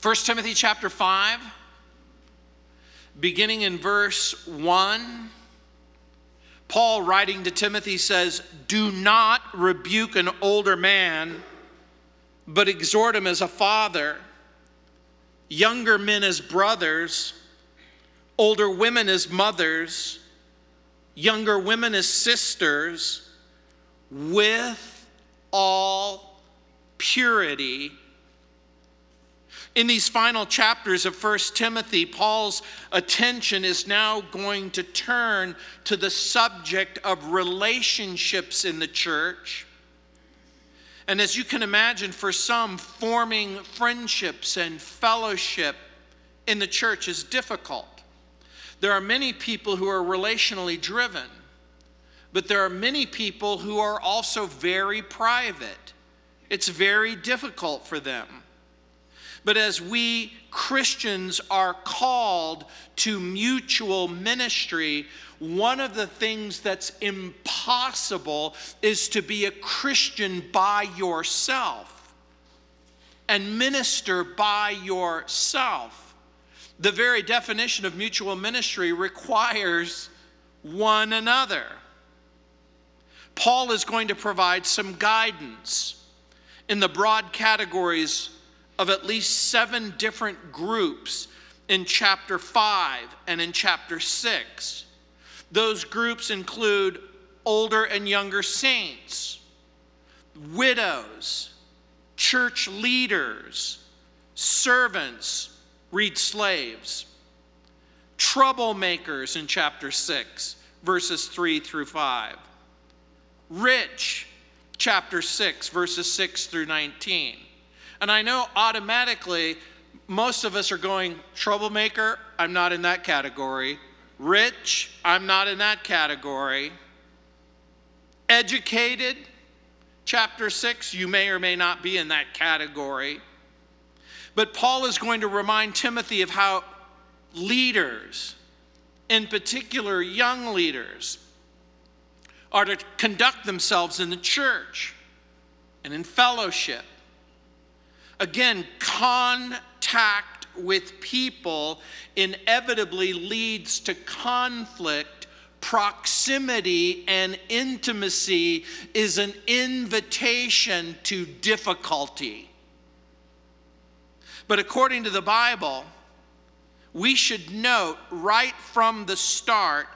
1 Timothy chapter 5, beginning in verse 1, Paul writing to Timothy says, Do not rebuke an older man, but exhort him as a father, younger men as brothers, older women as mothers, younger women as sisters, with all purity in these final chapters of 1 Timothy, Paul's attention is now going to turn to the subject of relationships in the church. And as you can imagine, for some, forming friendships and fellowship in the church is difficult. There are many people who are relationally driven, but there are many people who are also very private. It's very difficult for them. But as we Christians are called to mutual ministry, one of the things that's impossible is to be a Christian by yourself and minister by yourself. The very definition of mutual ministry requires one another. Paul is going to provide some guidance in the broad categories of at least seven different groups in chapter 5 and in chapter 6. Those groups include older and younger saints, widows, church leaders, servants, read slaves, troublemakers in chapter 6, verses 3 through 5, rich, chapter 6, verses 6 through 19 and I know automatically most of us are going, troublemaker, I'm not in that category. Rich, I'm not in that category. Educated, chapter 6, you may or may not be in that category. But Paul is going to remind Timothy of how leaders, in particular young leaders, are to conduct themselves in the church and in fellowship. Again, contact with people inevitably leads to conflict. Proximity and intimacy is an invitation to difficulty. But according to the Bible, we should note right from the start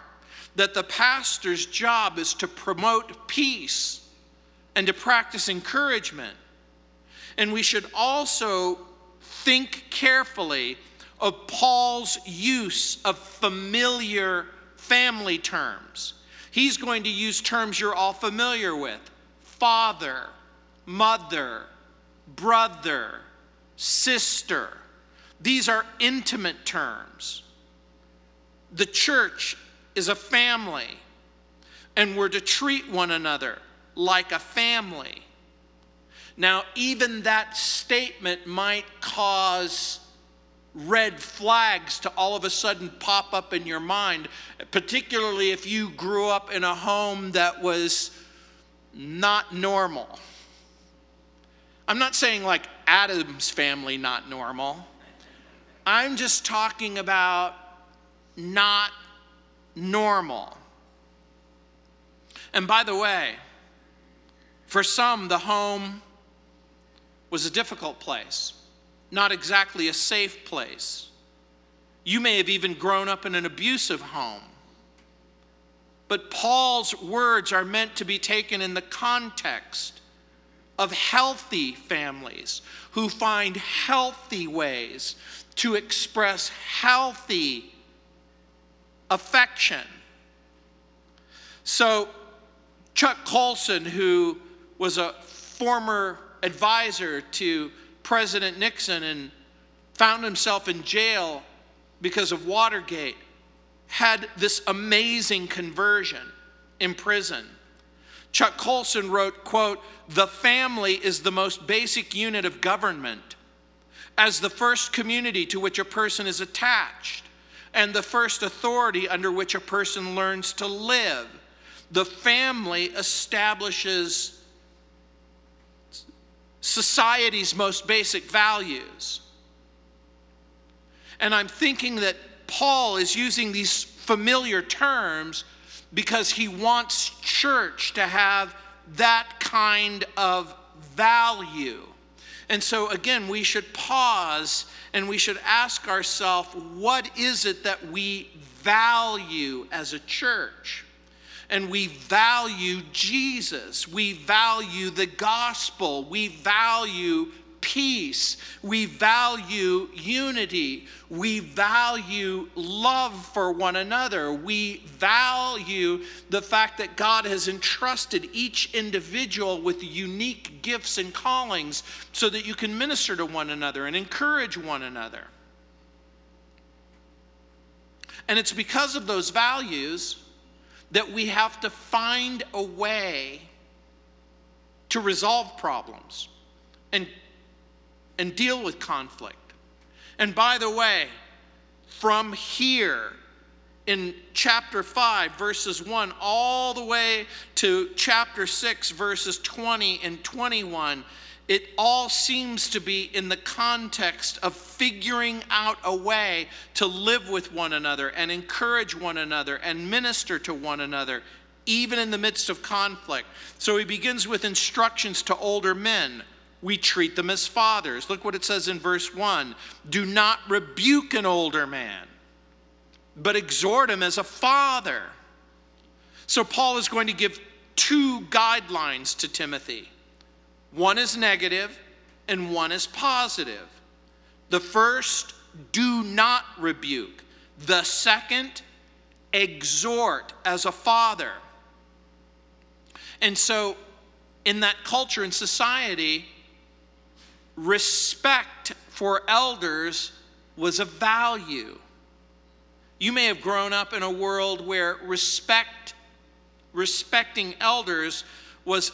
that the pastor's job is to promote peace and to practice encouragement. And we should also think carefully of Paul's use of familiar family terms. He's going to use terms you're all familiar with father, mother, brother, sister. These are intimate terms. The church is a family, and we're to treat one another like a family. Now, even that statement might cause red flags to all of a sudden pop up in your mind, particularly if you grew up in a home that was not normal. I'm not saying like Addams family not normal. I'm just talking about not normal. And by the way, for some, the home was a difficult place, not exactly a safe place. You may have even grown up in an abusive home. But Paul's words are meant to be taken in the context of healthy families who find healthy ways to express healthy affection. So, Chuck Colson, who was a former advisor to President Nixon and found himself in jail because of Watergate, had this amazing conversion in prison. Chuck Colson wrote, quote, "The family is the most basic unit of government as the first community to which a person is attached and the first authority under which a person learns to live. The family establishes society's most basic values. And I'm thinking that Paul is using these familiar terms because he wants church to have that kind of value. And so, again, we should pause and we should ask ourselves what is it that we value as a church? And we value Jesus. We value the gospel. We value peace. We value unity. We value love for one another. We value the fact that God has entrusted each individual with unique gifts and callings so that you can minister to one another and encourage one another. And it's because of those values that we have to find a way to resolve problems and and deal with conflict. And by the way, from here in chapter 5, verses 1, all the way to chapter 6, verses 20 and 21, it all seems to be in the context of figuring out a way to live with one another and encourage one another and minister to one another, even in the midst of conflict. So he begins with instructions to older men we treat them as fathers. Look what it says in verse 1 Do not rebuke an older man, but exhort him as a father. So, Paul is going to give two guidelines to Timothy one is negative, and one is positive. The first, do not rebuke. The second, exhort as a father. And so, in that culture and society, respect for elders was a value. You may have grown up in a world where respect, respecting elders was,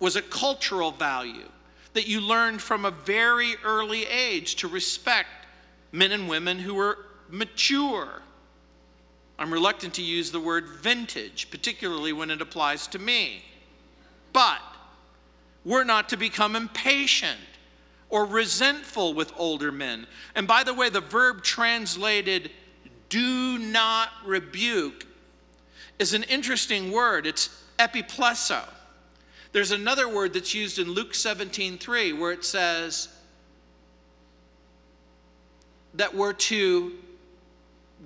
was a cultural value that you learned from a very early age to respect men and women who were mature. I'm reluctant to use the word vintage, particularly when it applies to me. But we're not to become impatient or resentful with older men. And by the way, the verb translated do not rebuke is an interesting word. It's epiplesso. There's another word that's used in Luke 17:3 where it says that we're to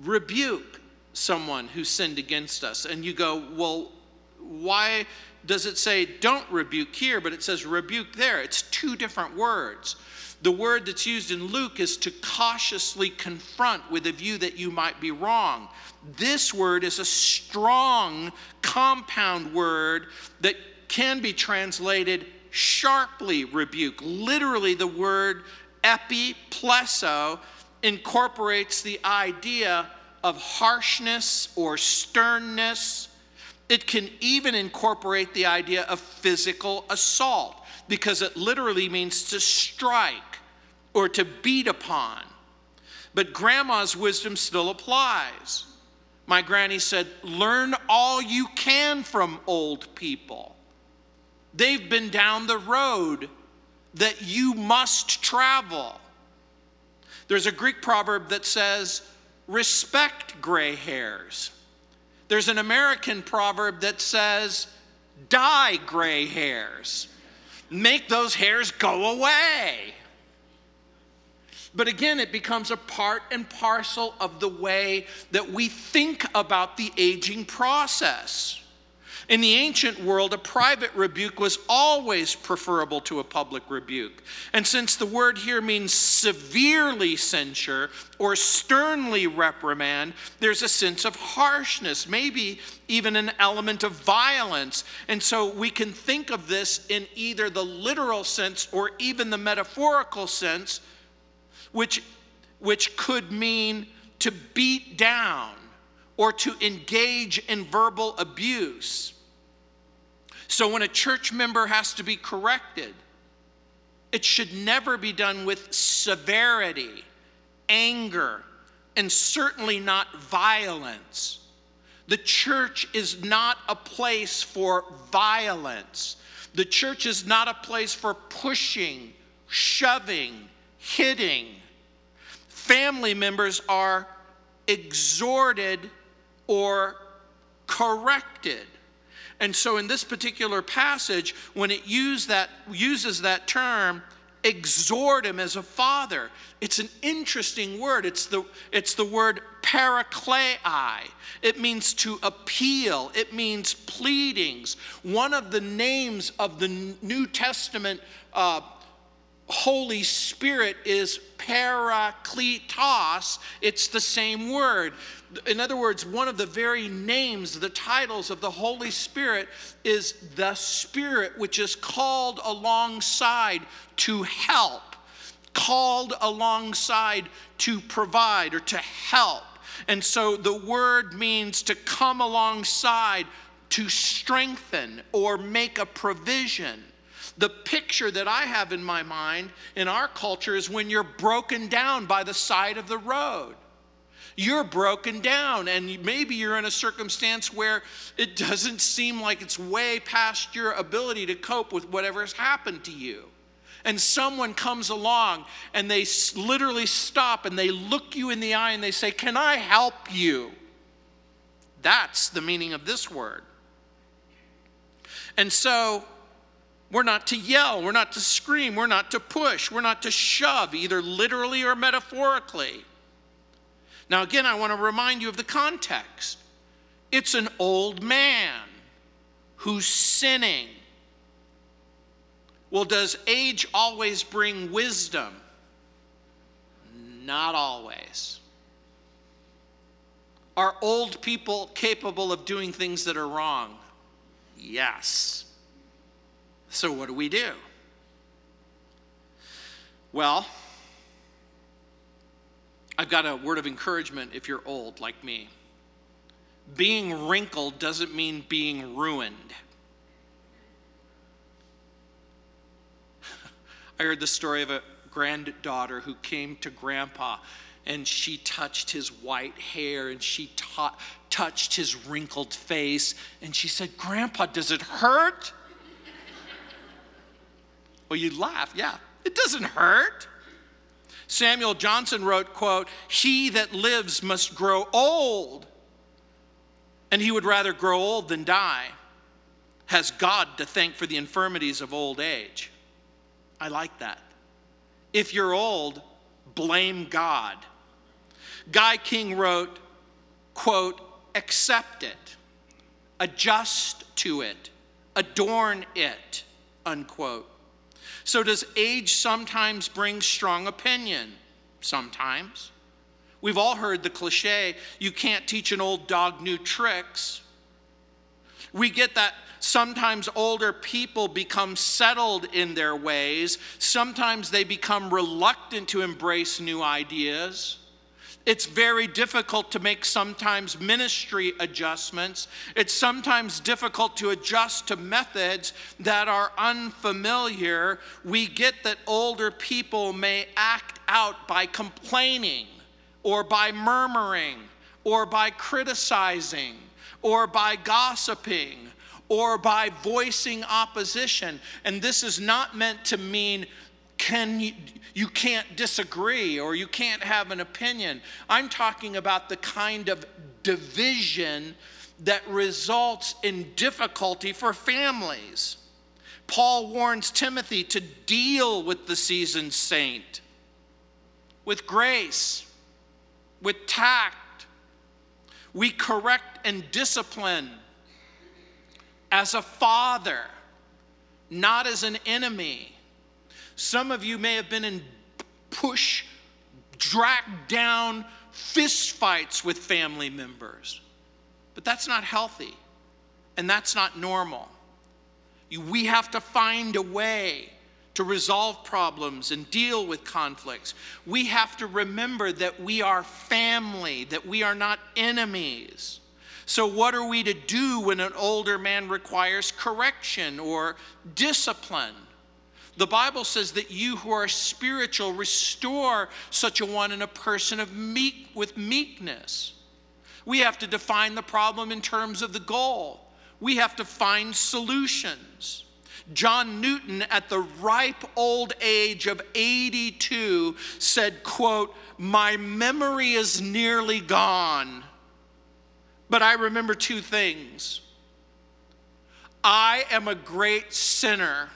rebuke someone who sinned against us. And you go, well, why does it say don't rebuke here, but it says rebuke there? It's two different words. The word that's used in Luke is to cautiously confront with a view that you might be wrong. This word is a strong compound word that can be translated sharply rebuke. Literally, the word epiplesso incorporates the idea of harshness or sternness it can even incorporate the idea of physical assault because it literally means to strike or to beat upon. But grandma's wisdom still applies. My granny said, Learn all you can from old people. They've been down the road that you must travel. There's a Greek proverb that says, Respect gray hairs. There's an American proverb that says, dye gray hairs, make those hairs go away. But again, it becomes a part and parcel of the way that we think about the aging process. In the ancient world, a private rebuke was always preferable to a public rebuke. And since the word here means severely censure or sternly reprimand, there's a sense of harshness, maybe even an element of violence. And so we can think of this in either the literal sense or even the metaphorical sense, which, which could mean to beat down or to engage in verbal abuse. So when a church member has to be corrected, it should never be done with severity, anger, and certainly not violence. The church is not a place for violence. The church is not a place for pushing, shoving, hitting. family members are exhorted or corrected. And so in this particular passage, when it use that, uses that term, exhort him as a father, it's an interesting word. It's the, it's the word paraklei. It means to appeal, it means pleadings. One of the names of the New Testament uh, Holy Spirit is parakletos. It's the same word. In other words, one of the very names, the titles of the Holy Spirit is the Spirit, which is called alongside to help, called alongside to provide or to help. And so the word means to come alongside, to strengthen, or make a provision. The picture that I have in my mind in our culture is when you're broken down by the side of the road. You're broken down, and maybe you're in a circumstance where it doesn't seem like it's way past your ability to cope with whatever has happened to you. And someone comes along and they literally stop and they look you in the eye and they say, Can I help you? That's the meaning of this word. And so we're not to yell, we're not to scream, we're not to push, we're not to shove, either literally or metaphorically. Now, again, I want to remind you of the context. It's an old man who's sinning. Well, does age always bring wisdom? Not always. Are old people capable of doing things that are wrong? Yes. So, what do we do? Well, I've got a word of encouragement if you're old like me. Being wrinkled doesn't mean being ruined. I heard the story of a granddaughter who came to grandpa and she touched his white hair and she ta- touched his wrinkled face and she said, Grandpa, does it hurt? Well, you laugh. Yeah, it doesn't hurt. Samuel Johnson wrote, quote, "He that lives must grow old, and he would rather grow old than die. Has God to thank for the infirmities of old age." I like that. If you're old, blame God. Guy King wrote, quote, accept it, adjust to it, adorn it, unquote. So, does age sometimes bring strong opinion? Sometimes. We've all heard the cliche you can't teach an old dog new tricks. We get that sometimes older people become settled in their ways, sometimes they become reluctant to embrace new ideas. It's very difficult to make sometimes ministry adjustments. It's sometimes difficult to adjust to methods that are unfamiliar. We get that older people may act out by complaining or by murmuring or by criticizing or by gossiping or by voicing opposition. And this is not meant to mean can you, you can't disagree or you can't have an opinion. I'm talking about the kind of division that results in difficulty for families. Paul warns Timothy to deal with the seasoned saint with grace, with tact. We correct and discipline as a father, not as an enemy. Some of you may have been in push, drag down fist fights with family members. But that's not healthy and that's not normal. We have to find a way to resolve problems and deal with conflicts. We have to remember that we are family, that we are not enemies. So, what are we to do when an older man requires correction or discipline? The Bible says that you who are spiritual restore such a one in a person of meek with meekness. We have to define the problem in terms of the goal. We have to find solutions. John Newton, at the ripe old age of 82, said, quote, My memory is nearly gone, but I remember two things. I am a great sinner,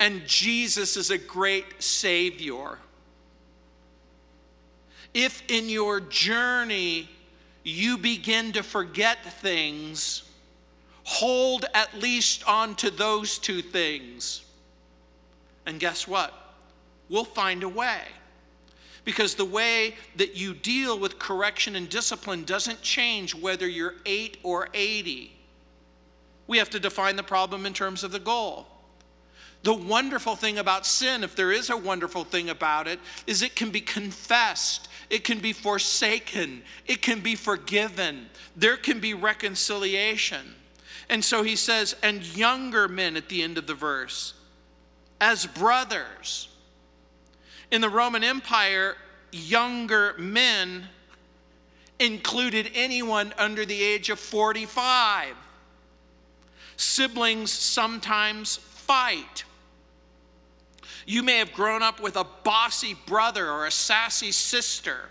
and Jesus is a great Savior. If in your journey you begin to forget things, hold at least on to those two things. And guess what? We'll find a way. Because the way that you deal with correction and discipline doesn't change whether you're 8 or 80. We have to define the problem in terms of the goal. The wonderful thing about sin, if there is a wonderful thing about it, is it can be confessed, it can be forsaken, it can be forgiven, there can be reconciliation. And so he says, and younger men at the end of the verse, as brothers. In the Roman Empire, younger men included anyone under the age of 45. Siblings sometimes fight. You may have grown up with a bossy brother or a sassy sister.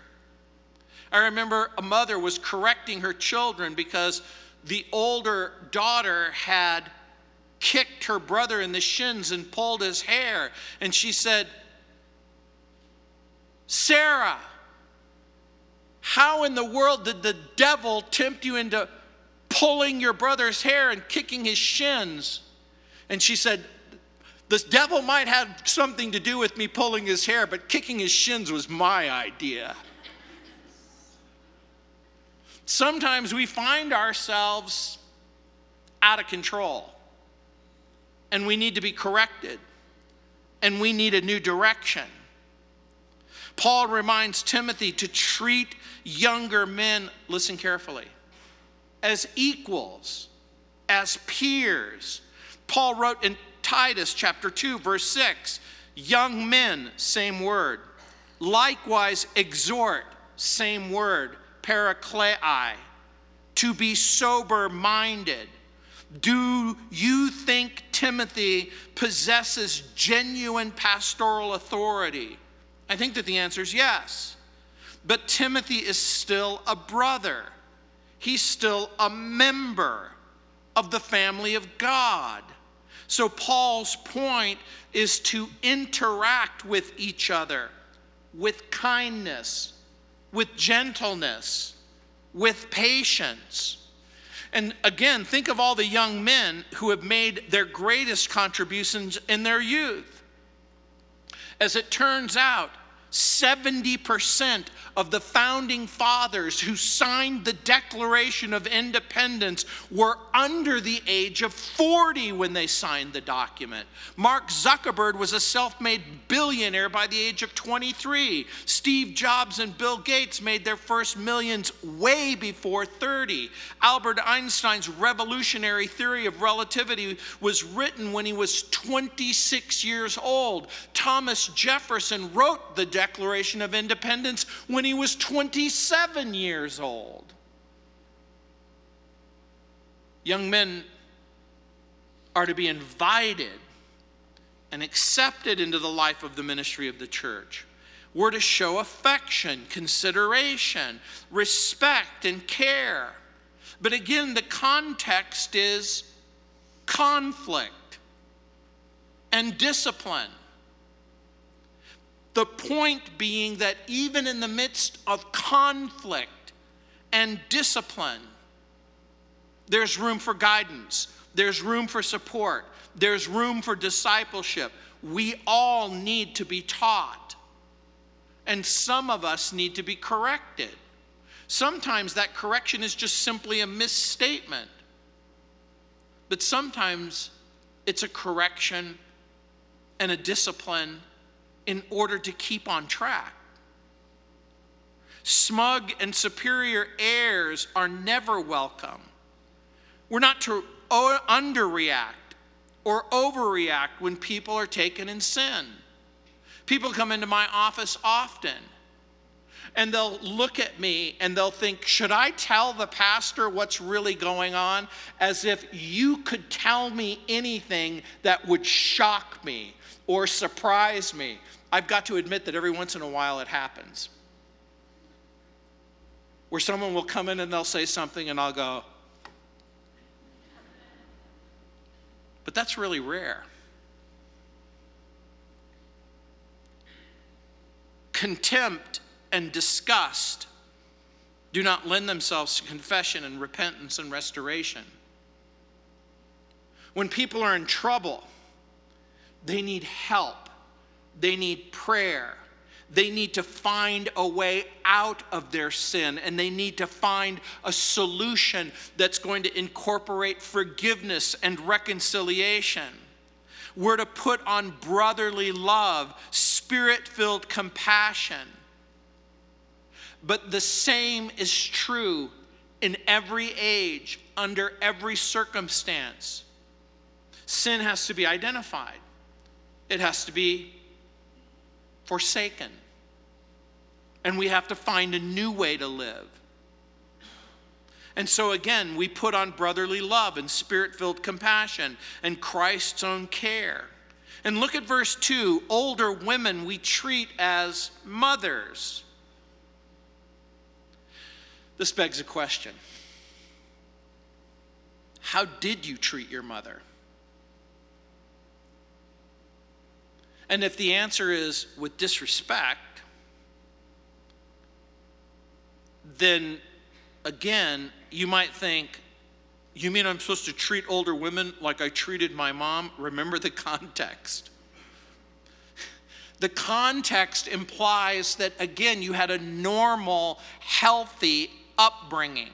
I remember a mother was correcting her children because the older daughter had kicked her brother in the shins and pulled his hair. And she said, Sarah, how in the world did the devil tempt you into pulling your brother's hair and kicking his shins? And she said, The devil might have something to do with me pulling his hair, but kicking his shins was my idea sometimes we find ourselves out of control and we need to be corrected and we need a new direction. Paul reminds Timothy to treat younger men, listen carefully, as equals, as peers. Paul wrote in Titus chapter 2, verse 6 young men, same word. Likewise, exhort, same word paraklei, to be sober minded. Do you think Timothy possesses genuine pastoral authority? I think that the answer is yes. But Timothy is still a brother, he's still a member of the family of God. So, Paul's point is to interact with each other with kindness with gentleness, with patience. And again, think of all the young men who have made their greatest contributions in their youth. As it turns out, 70% of the founding fathers who signed the Declaration of Independence were under the age of 40 when they signed the document. Mark Zuckerberg was a self made billionaire by the age of 23. Steve Jobs and Bill Gates made their first millions way before 30. Albert Einstein's revolutionary theory of relativity was written when he was 26 years old. Thomas Jefferson wrote the Declaration of Independence when he was 27 years old. Young men are to be invited and accepted into the life of the ministry of the church. We're to show affection, consideration, respect, and care. But again, the context is conflict and discipline. The point being that even in the midst of conflict and discipline, there's room for guidance, there's room for support, there's room for discipleship. We all need to be taught, and some of us need to be corrected. Sometimes that correction is just simply a misstatement, but sometimes it's a correction and a discipline in order to keep on track. Smug and superior airs are never welcome. We're not to underreact or overreact when people are taken in sin. People come into my office often and they'll look at me and they'll think, Should I tell the pastor what's really going on? As if you could tell me anything that would shock me or surprise me. I've got to admit that every once in a while it happens. Where someone will come in and they'll say something, and I'll go, But that's really rare. Contempt and disgust do not lend themselves to confession and repentance and restoration. When people are in trouble, they need help, they need prayer. They need to find a way out of their sin and they need to find a solution that's going to incorporate forgiveness and reconciliation. We're to put on brotherly love, spirit filled compassion but the same is true in every age, under every circumstance. Sin has to be identified, it has to be forsaken. And we have to find a new way to live. And so, again, we put on brotherly love and spirit filled compassion and Christ's own care. And look at verse 2 older women we treat as mothers. This begs a question How did you treat your mother? And if the answer is with disrespect, then again, you might think, you mean I'm supposed to treat older women like I treated my mom? Remember the context. The context implies that, again, you had a normal, healthy upbringing.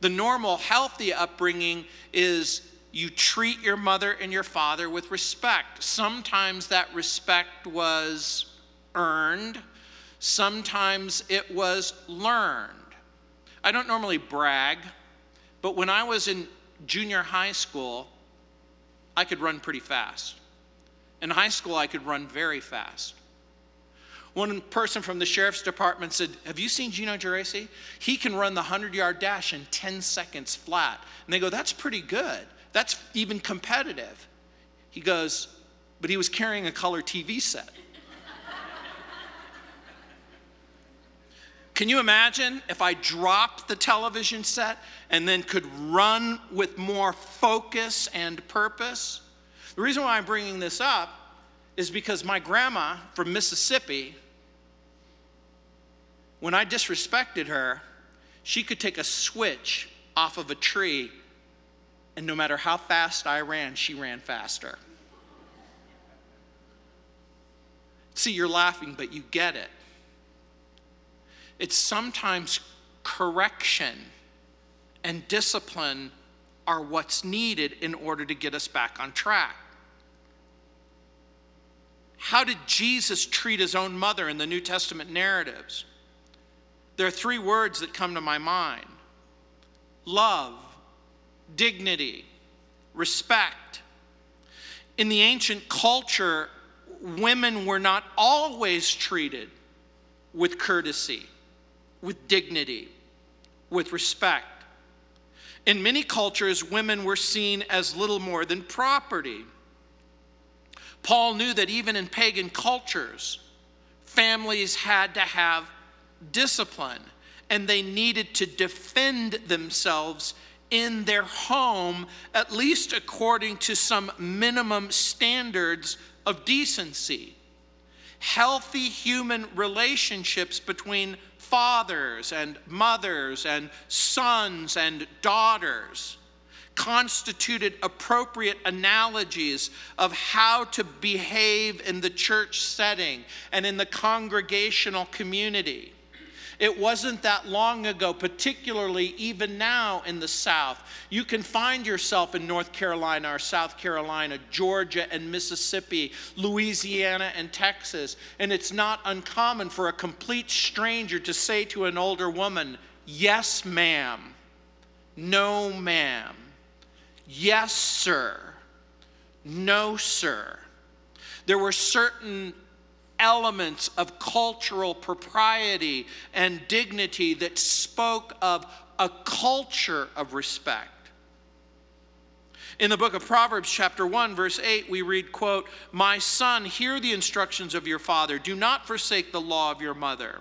The normal, healthy upbringing is you treat your mother and your father with respect. Sometimes that respect was earned, sometimes it was learned. I don't normally brag, but when I was in junior high school, I could run pretty fast. In high school, I could run very fast. One person from the sheriff's department said, Have you seen Gino Geraci? He can run the 100 yard dash in 10 seconds flat. And they go, That's pretty good. That's even competitive. He goes, But he was carrying a color TV set. Can you imagine if I dropped the television set and then could run with more focus and purpose? The reason why I'm bringing this up is because my grandma from Mississippi, when I disrespected her, she could take a switch off of a tree, and no matter how fast I ran, she ran faster. See, you're laughing, but you get it. It's sometimes correction and discipline are what's needed in order to get us back on track. How did Jesus treat his own mother in the New Testament narratives? There are three words that come to my mind love, dignity, respect. In the ancient culture, women were not always treated with courtesy, with dignity, with respect. In many cultures, women were seen as little more than property. Paul knew that even in pagan cultures, families had to have discipline and they needed to defend themselves in their home, at least according to some minimum standards of decency. Healthy human relationships between fathers and mothers and sons and daughters constituted appropriate analogies of how to behave in the church setting and in the congregational community. It wasn't that long ago, particularly even now in the South. You can find yourself in North Carolina or South Carolina, Georgia and Mississippi, Louisiana and Texas, and it's not uncommon for a complete stranger to say to an older woman, Yes, ma'am. No, ma'am. Yes, sir. No, sir. There were certain elements of cultural propriety and dignity that spoke of a culture of respect. In the book of Proverbs, chapter 1, verse 8, we read, quote, My son, hear the instructions of your father. Do not forsake the law of your mother.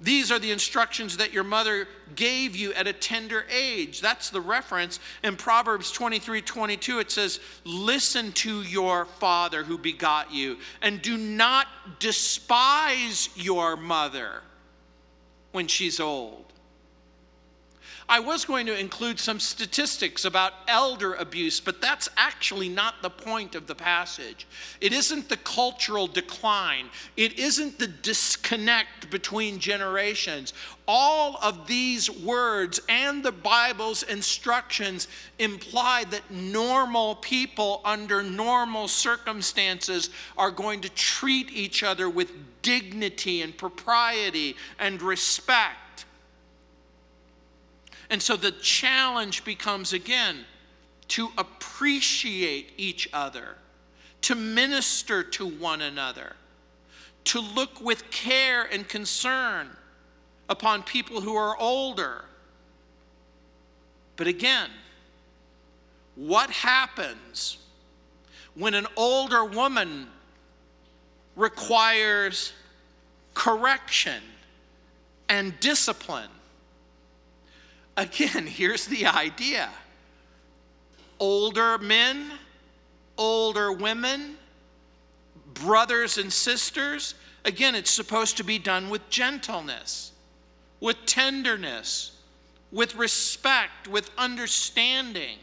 These are the instructions that your mother gave you at a tender age. That's the reference. In Proverbs 23 22, it says, Listen to your father who begot you, and do not despise your mother when she's old. I was going to include some statistics about elder abuse, but that's actually not the point of the passage. It isn't the cultural decline, it isn't the disconnect between generations. All of these words and the Bible's instructions imply that normal people under normal circumstances are going to treat each other with dignity and propriety and respect. And so the challenge becomes again to appreciate each other, to minister to one another, to look with care and concern upon people who are older. But again, what happens when an older woman requires correction and discipline? Again, here's the idea older men, older women, brothers and sisters. Again, it's supposed to be done with gentleness, with tenderness, with respect, with understanding,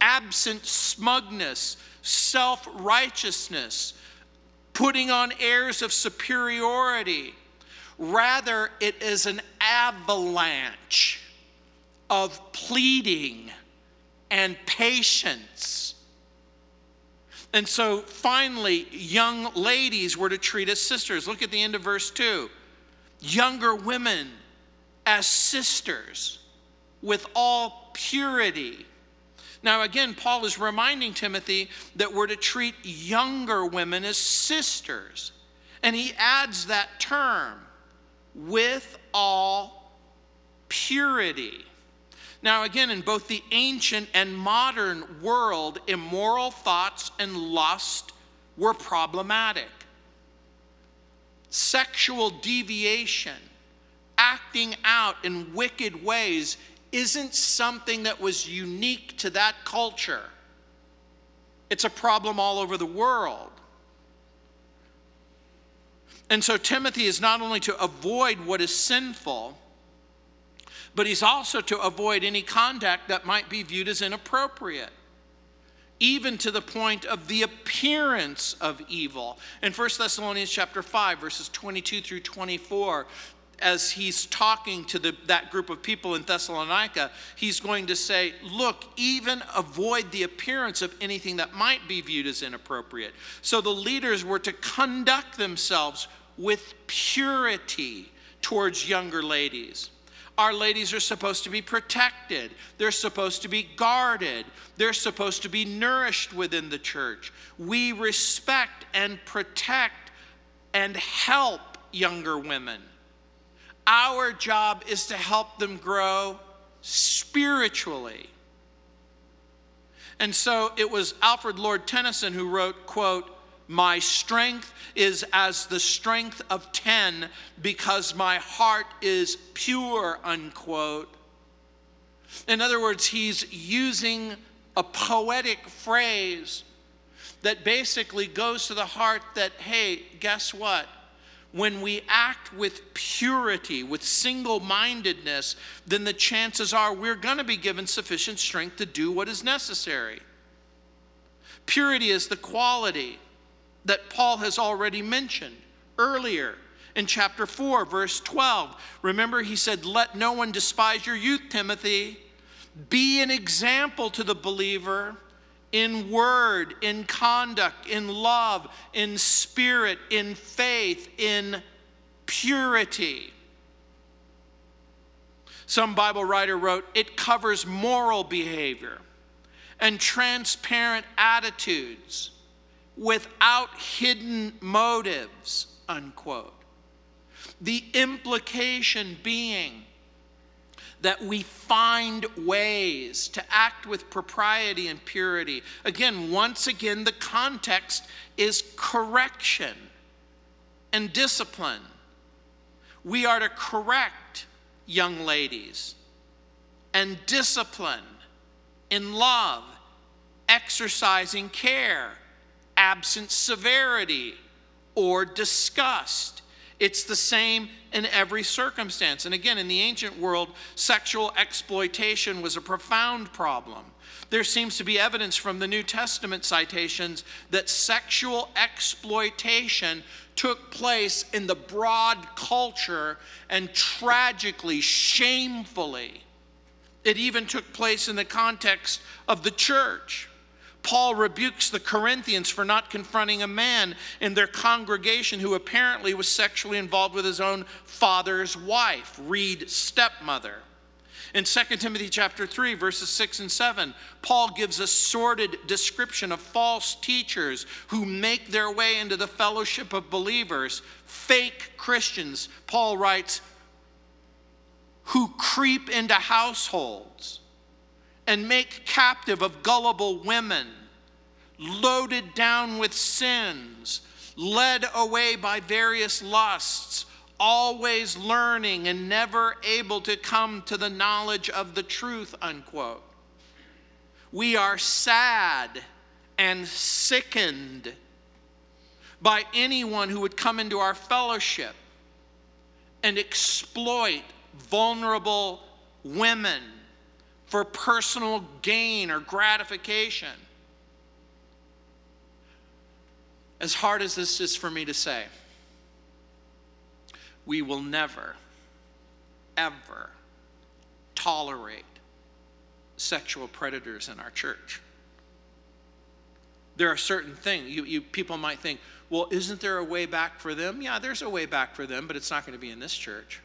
absent smugness, self righteousness, putting on airs of superiority. Rather, it is an avalanche of pleading and patience. And so finally, young ladies were to treat as sisters. Look at the end of verse 2. Younger women as sisters with all purity. Now, again, Paul is reminding Timothy that we're to treat younger women as sisters. And he adds that term with all purity. Now, again, in both the ancient and modern world, immoral thoughts and lust were problematic. Sexual deviation, acting out in wicked ways, isn't something that was unique to that culture. It's a problem all over the world. And so Timothy is not only to avoid what is sinful, but he's also to avoid any conduct that might be viewed as inappropriate even to the point of the appearance of evil. In 1 Thessalonians chapter 5 verses 22 through 24 as he's talking to the, that group of people in Thessalonica, he's going to say, Look, even avoid the appearance of anything that might be viewed as inappropriate. So the leaders were to conduct themselves with purity towards younger ladies. Our ladies are supposed to be protected, they're supposed to be guarded, they're supposed to be nourished within the church. We respect and protect and help younger women. Our job is to help them grow spiritually. And so it was Alfred Lord Tennyson who wrote, quote, my strength is as the strength of 10 because my heart is pure, unquote. In other words, he's using a poetic phrase that basically goes to the heart that, hey, guess what? When we act with purity, with single mindedness, then the chances are we're going to be given sufficient strength to do what is necessary. Purity is the quality that Paul has already mentioned earlier in chapter 4, verse 12. Remember, he said, Let no one despise your youth, Timothy. Be an example to the believer in word, in conduct, in love, in spirit, in faith, in purity. Some Bible writer wrote, it covers moral behavior and transparent attitudes without hidden motives, unquote. The implication being that we find ways to act with propriety and purity. Again, once again, the context is correction and discipline. We are to correct young ladies and discipline in love, exercising care, absent severity or disgust. It's the same in every circumstance. And again, in the ancient world, sexual exploitation was a profound problem. There seems to be evidence from the New Testament citations that sexual exploitation took place in the broad culture and tragically, shamefully, it even took place in the context of the church. Paul rebukes the Corinthians for not confronting a man in their congregation who apparently was sexually involved with his own father's wife, read stepmother. In 2 Timothy chapter 3 verses 6 and 7, Paul gives a sordid description of false teachers who make their way into the fellowship of believers, fake Christians. Paul writes, who creep into households and make captive of gullible women, loaded down with sins, led away by various lusts, always learning and never able to come to the knowledge of the truth, unquote. We are sad and sickened by anyone who would come into our fellowship and exploit vulnerable women for personal gain or gratification. As hard as this is for me to say, we will never, ever tolerate sexual predators in our church. There are certain things, you, you, people might think, well, isn't there a way back for them? Yeah, there's a way back for them, but it's not going to be in this church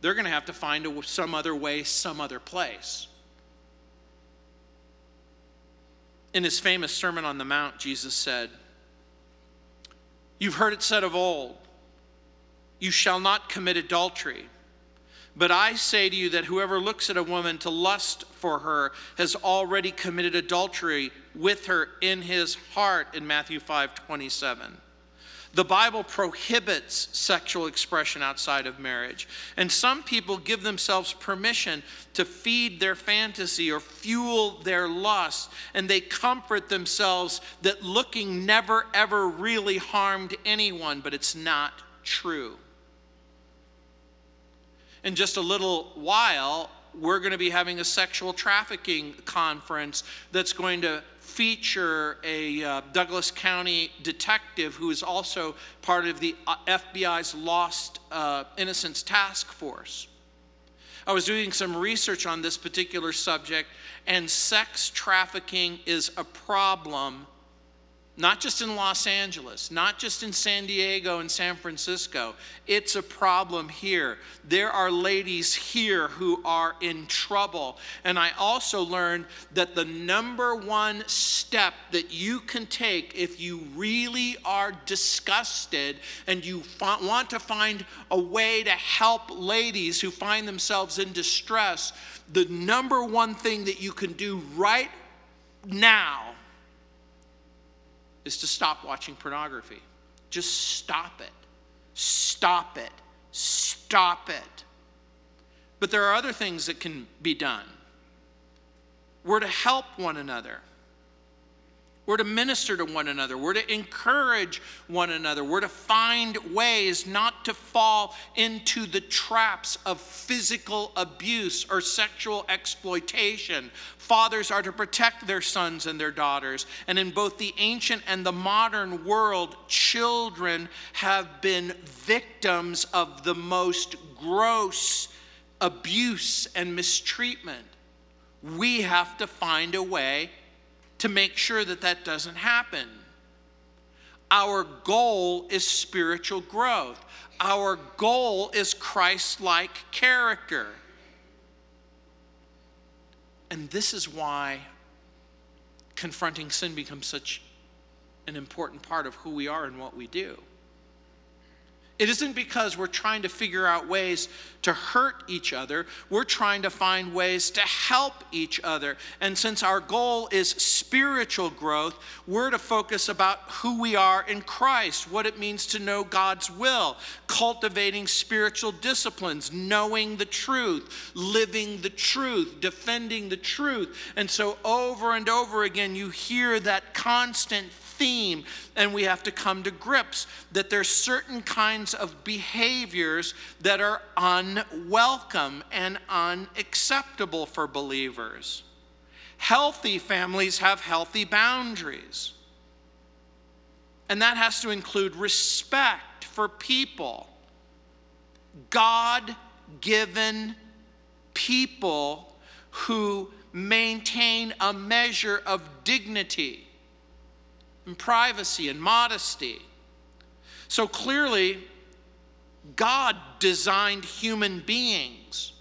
they're going to have to find a, some other way, some other place. In his famous Sermon on the Mount, Jesus said, You've heard it said of old, you shall not commit adultery. But I say to you that whoever looks at a woman to lust for her has already committed adultery with her in his heart in Matthew 5 27. The Bible prohibits sexual expression outside of marriage. And some people give themselves permission to feed their fantasy or fuel their lust. And they comfort themselves that looking never, ever really harmed anyone, but it's not true. In just a little while, we're going to be having a sexual trafficking conference that's going to feature a uh, Douglas County detective who is also part of the uh, FBI's Lost uh, Innocence Task Force. I was doing some research on this particular subject, and sex trafficking is a problem not just in Los Angeles, not just in San Diego and San Francisco. It's a problem here. There are ladies here who are in trouble. And I also learned that the number one step that you can take if you really are disgusted and you want to find a way to help ladies who find themselves in distress, the number one thing that you can do right now is to stop watching pornography. Just stop it. Stop it. Stop it. But there are other things that can be done. We're to help one another. We're to minister to one another. We're to encourage one another. We're to find ways not to fall into the traps of physical abuse or sexual exploitation. Fathers are to protect their sons and their daughters. And in both the ancient and the modern world, children have been victims of the most gross abuse and mistreatment. We have to find a way to make sure that that doesn't happen. Our goal is spiritual growth. Our goal is Christ like character. And this is why confronting sin becomes such an important part of who we are and what we do. It isn't because we're trying to figure out ways to hurt each other. We're trying to find ways to help each other. And since our goal is spiritual growth, we're to focus about who we are in Christ, what it means to know God's will, cultivating spiritual disciplines, knowing the truth, living the truth, defending the truth. And so over and over again, you hear that constant theme, and we have to come to grips that there's certain kinds of behaviors that are unwelcome and unacceptable for believers. Healthy families have healthy boundaries. And that has to include respect for people, God given people who maintain a measure of dignity and privacy and modesty. So clearly, God designed human beings,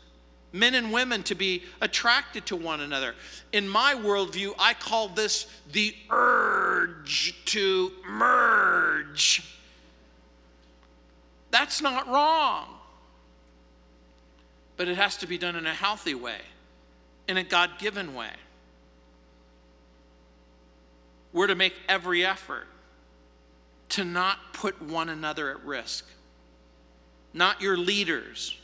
men and women, to be attracted to one another. In my worldview, I call this the urge to merge. That's not wrong. But it has to be done in a healthy way, in a God given way. We're to make every effort to not put one another at risk. Not your leaders,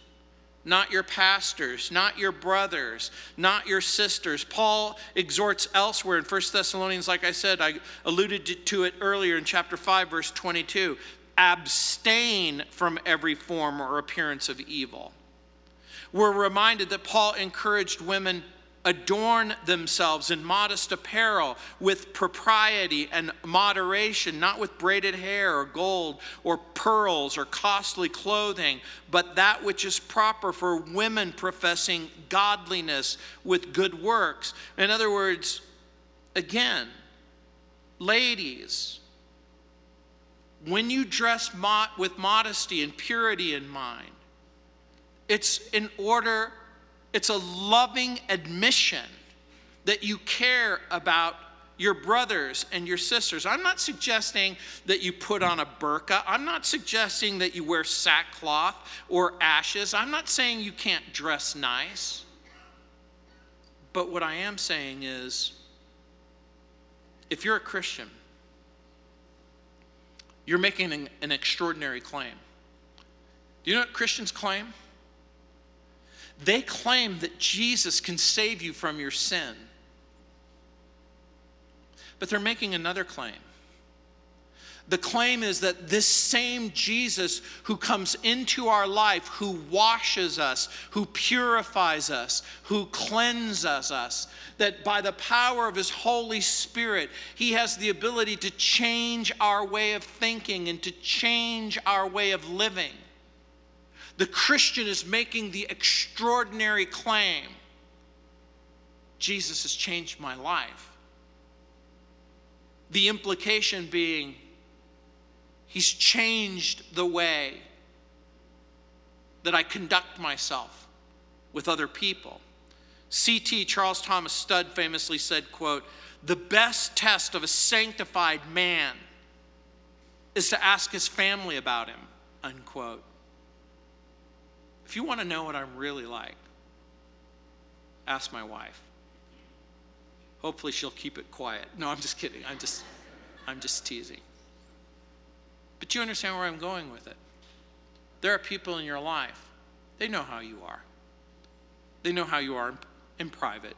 not your pastors, not your brothers, not your sisters. Paul exhorts elsewhere in 1 Thessalonians, like I said, I alluded to it earlier in chapter 5, verse 22 abstain from every form or appearance of evil. We're reminded that Paul encouraged women adorn themselves in modest apparel with propriety and moderation, not with braided hair or gold or pearls or costly clothing, but that which is proper for women professing godliness with good works. In other words, again, ladies, when you dress with modesty and purity in mind, it's in order it's a loving admission that you care about your brothers and your sisters. I'm not suggesting that you put on a burqa. I'm not suggesting that you wear sackcloth or ashes. I'm not saying you can't dress nice. But what I am saying is if you're a Christian, you're making an, an extraordinary claim. Do you know what Christians claim? They claim that Jesus can save you from your sin. But they're making another claim. The claim is that this same Jesus who comes into our life, who washes us, who purifies us, who cleanses us, that by the power of his Holy Spirit, he has the ability to change our way of thinking and to change our way of living. The Christian is making the extraordinary claim Jesus has changed my life. The implication being, He's changed the way that I conduct myself with other people. C.T. Charles Thomas Studd famously said, quote, the best test of a sanctified man is to ask his family about him, unquote. If you want to know what I'm really like, ask my wife. Hopefully she'll keep it quiet. No, I'm just kidding. I'm just I'm just teasing. But you understand where I'm going with it. There are people in your life. They know how you are. They know how you are in private.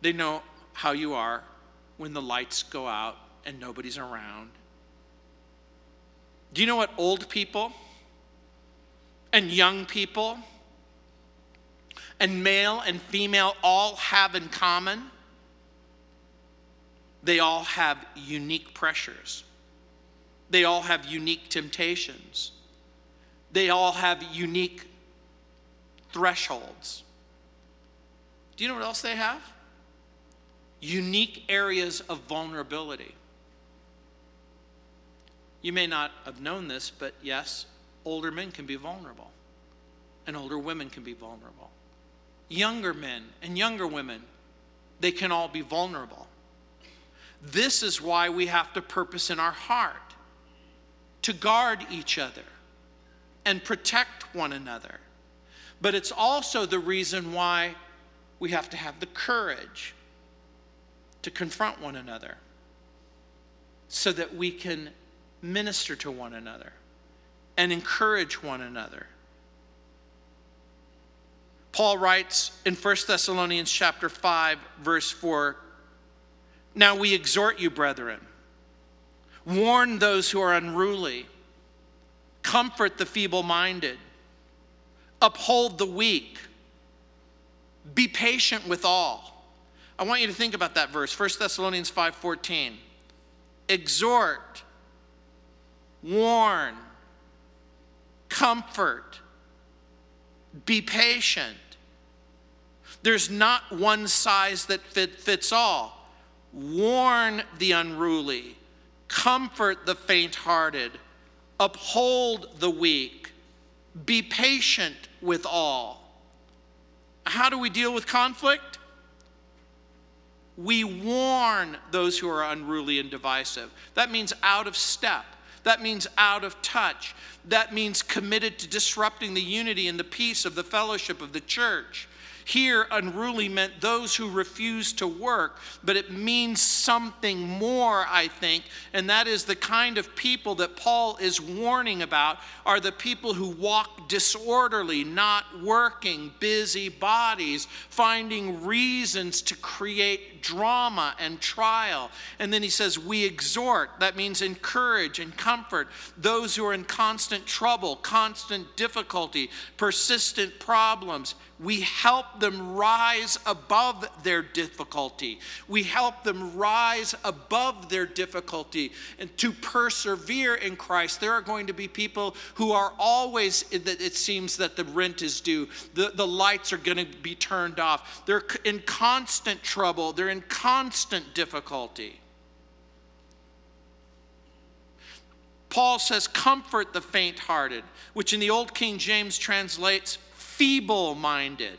They know how you are when the lights go out and nobody's around. Do you know what old people and young people and male and female all have in common? They all have unique pressures. They all have unique temptations. They all have unique thresholds. Do you know what else they have? Unique areas of vulnerability. You may not have known this, but yes, older men can be vulnerable, and older women can be vulnerable. Younger men and younger women, they can all be vulnerable. This is why we have to purpose in our heart to guard each other and protect one another. But it's also the reason why we have to have the courage to confront one another so that we can minister to one another and encourage one another. Paul writes in 1 Thessalonians chapter 5 verse 4, "Now we exhort you, brethren, warn those who are unruly, comfort the feeble-minded, uphold the weak, be patient with all." I want you to think about that verse, 1 Thessalonians 5:14. Exhort, warn, comfort, be patient. There's not one size that fit, fits all. Warn the unruly, comfort the faint hearted, uphold the weak, be patient with all. How do we deal with conflict? We warn those who are unruly and divisive. That means out of step. That means out of touch. That means committed to disrupting the unity and the peace of the fellowship of the church. Here, unruly meant those who refuse to work, but it means something more, I think, and that is the kind of people that Paul is warning about are the people who walk disorderly, not working, busy bodies, finding reasons to create drama and trial. And then he says, We exhort, that means encourage and comfort those who are in constant trouble, constant difficulty, persistent problems. We help them rise above their difficulty. We help them rise above their difficulty and to persevere in Christ. There are going to be people who are always, that it seems that the rent is due, the, the lights are going to be turned off. They're in constant trouble, they're in constant difficulty. Paul says, Comfort the faint hearted, which in the Old King James translates feeble minded.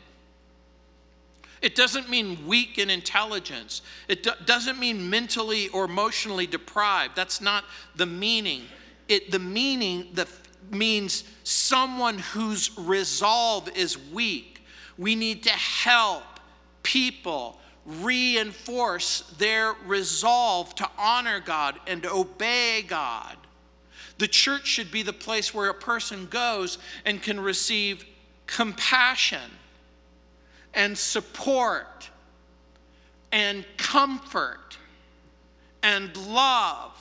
It doesn't mean weak in intelligence. It do- doesn't mean mentally or emotionally deprived. That's not the meaning. It, the meaning the, means someone whose resolve is weak. We need to help people reinforce their resolve to honor God and obey God. The church should be the place where a person goes and can receive compassion and support and comfort and love.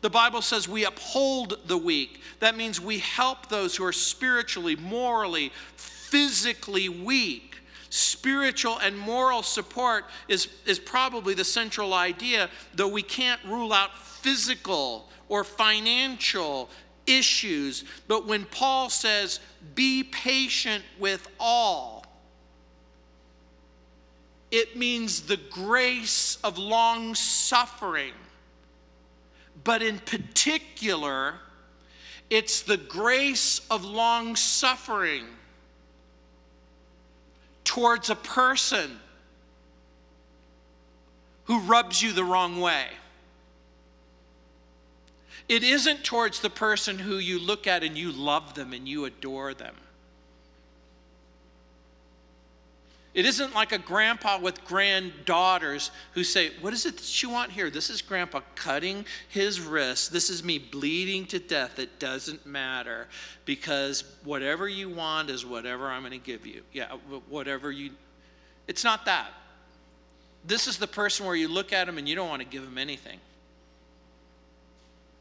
The Bible says we uphold the weak. That means we help those who are spiritually, morally, physically weak. Spiritual and moral support is, is probably the central idea, though we can't rule out physical or financial issues. But when Paul says, be patient with all, it means the grace of long suffering. But in particular, it's the grace of long suffering towards a person who rubs you the wrong way. It isn't towards the person who you look at and you love them and you adore them. It isn't like a grandpa with granddaughters who say, What is it that you want here? This is grandpa cutting his wrist. This is me bleeding to death. It doesn't matter because whatever you want is whatever I'm going to give you. Yeah, whatever you. It's not that. This is the person where you look at him and you don't want to give him anything,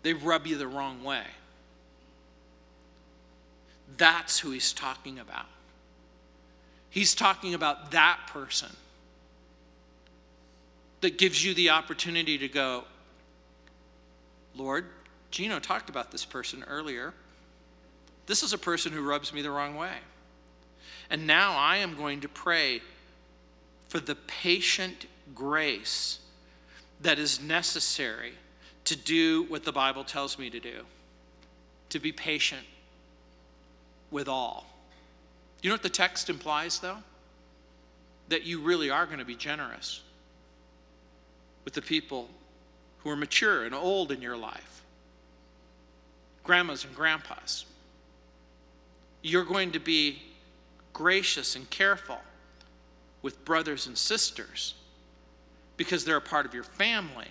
they rub you the wrong way. That's who he's talking about. He's talking about that person that gives you the opportunity to go, Lord, Gino talked about this person earlier. This is a person who rubs me the wrong way. And now I am going to pray for the patient grace that is necessary to do what the Bible tells me to do to be patient with all. You know what the text implies, though? That you really are going to be generous with the people who are mature and old in your life, grandmas and grandpas. You're going to be gracious and careful with brothers and sisters because they're a part of your family.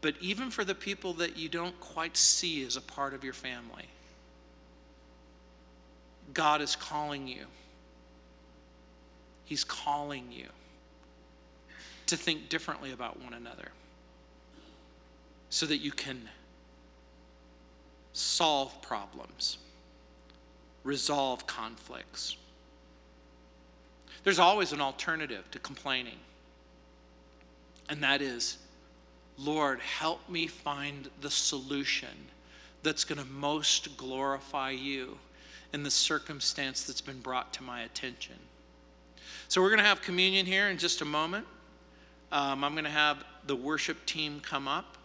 But even for the people that you don't quite see as a part of your family, God is calling you. He's calling you to think differently about one another so that you can solve problems, resolve conflicts. There's always an alternative to complaining, and that is Lord, help me find the solution that's going to most glorify you in the circumstance that's been brought to my attention. So, we're going to have communion here in just a moment. Um, I'm going to have the worship team come up,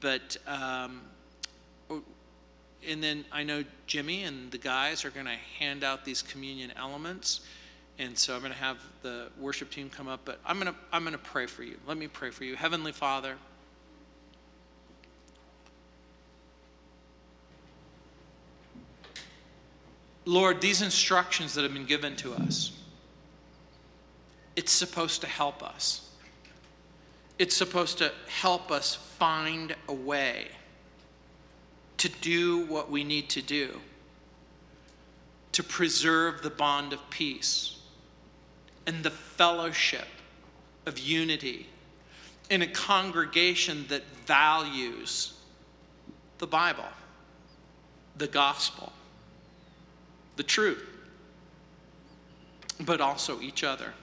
but um, and then I know Jimmy and the guys are going to hand out these communion elements. And so I'm going to have the worship team come up, but I'm going to I'm going to pray for you. Let me pray for you. Heavenly Father, Lord, these instructions that have been given to us, it's supposed to help us. It's supposed to help us find a way to do what we need to do to preserve the bond of peace and the fellowship of unity in a congregation that values the Bible, the gospel, the truth, but also each other.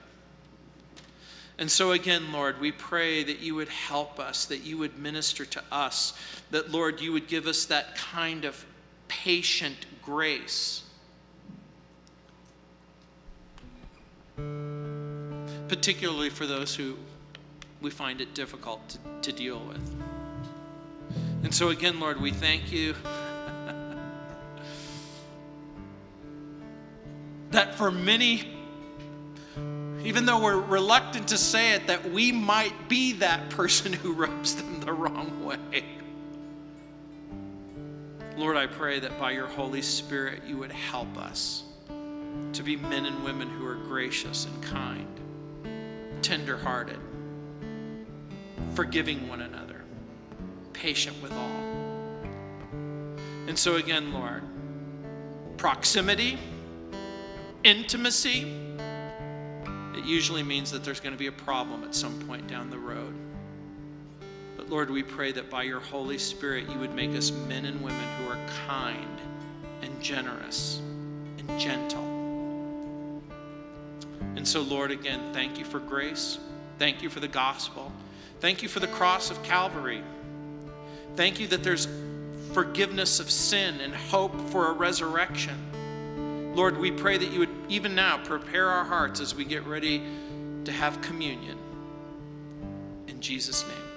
And so, again, Lord, we pray that you would help us, that you would minister to us, that, Lord, you would give us that kind of patient grace. Particularly for those who we find it difficult to, to deal with. And so, again, Lord, we thank you that for many even though we're reluctant to say it, that we might be that person who rubs them the wrong way. Lord, I pray that by your Holy Spirit, you would help us to be men and women who are gracious and kind, tenderhearted, forgiving one another, patient with all. And so, again, Lord, proximity, intimacy, it usually means that there's going to be a problem at some point down the road. But Lord, we pray that by your Holy Spirit, you would make us men and women who are kind and generous and gentle. And so, Lord, again, thank you for grace. Thank you for the gospel. Thank you for the cross of Calvary. Thank you that there's forgiveness of sin and hope for a resurrection. Lord, we pray that you would even now prepare our hearts as we get ready to have communion. In Jesus' name.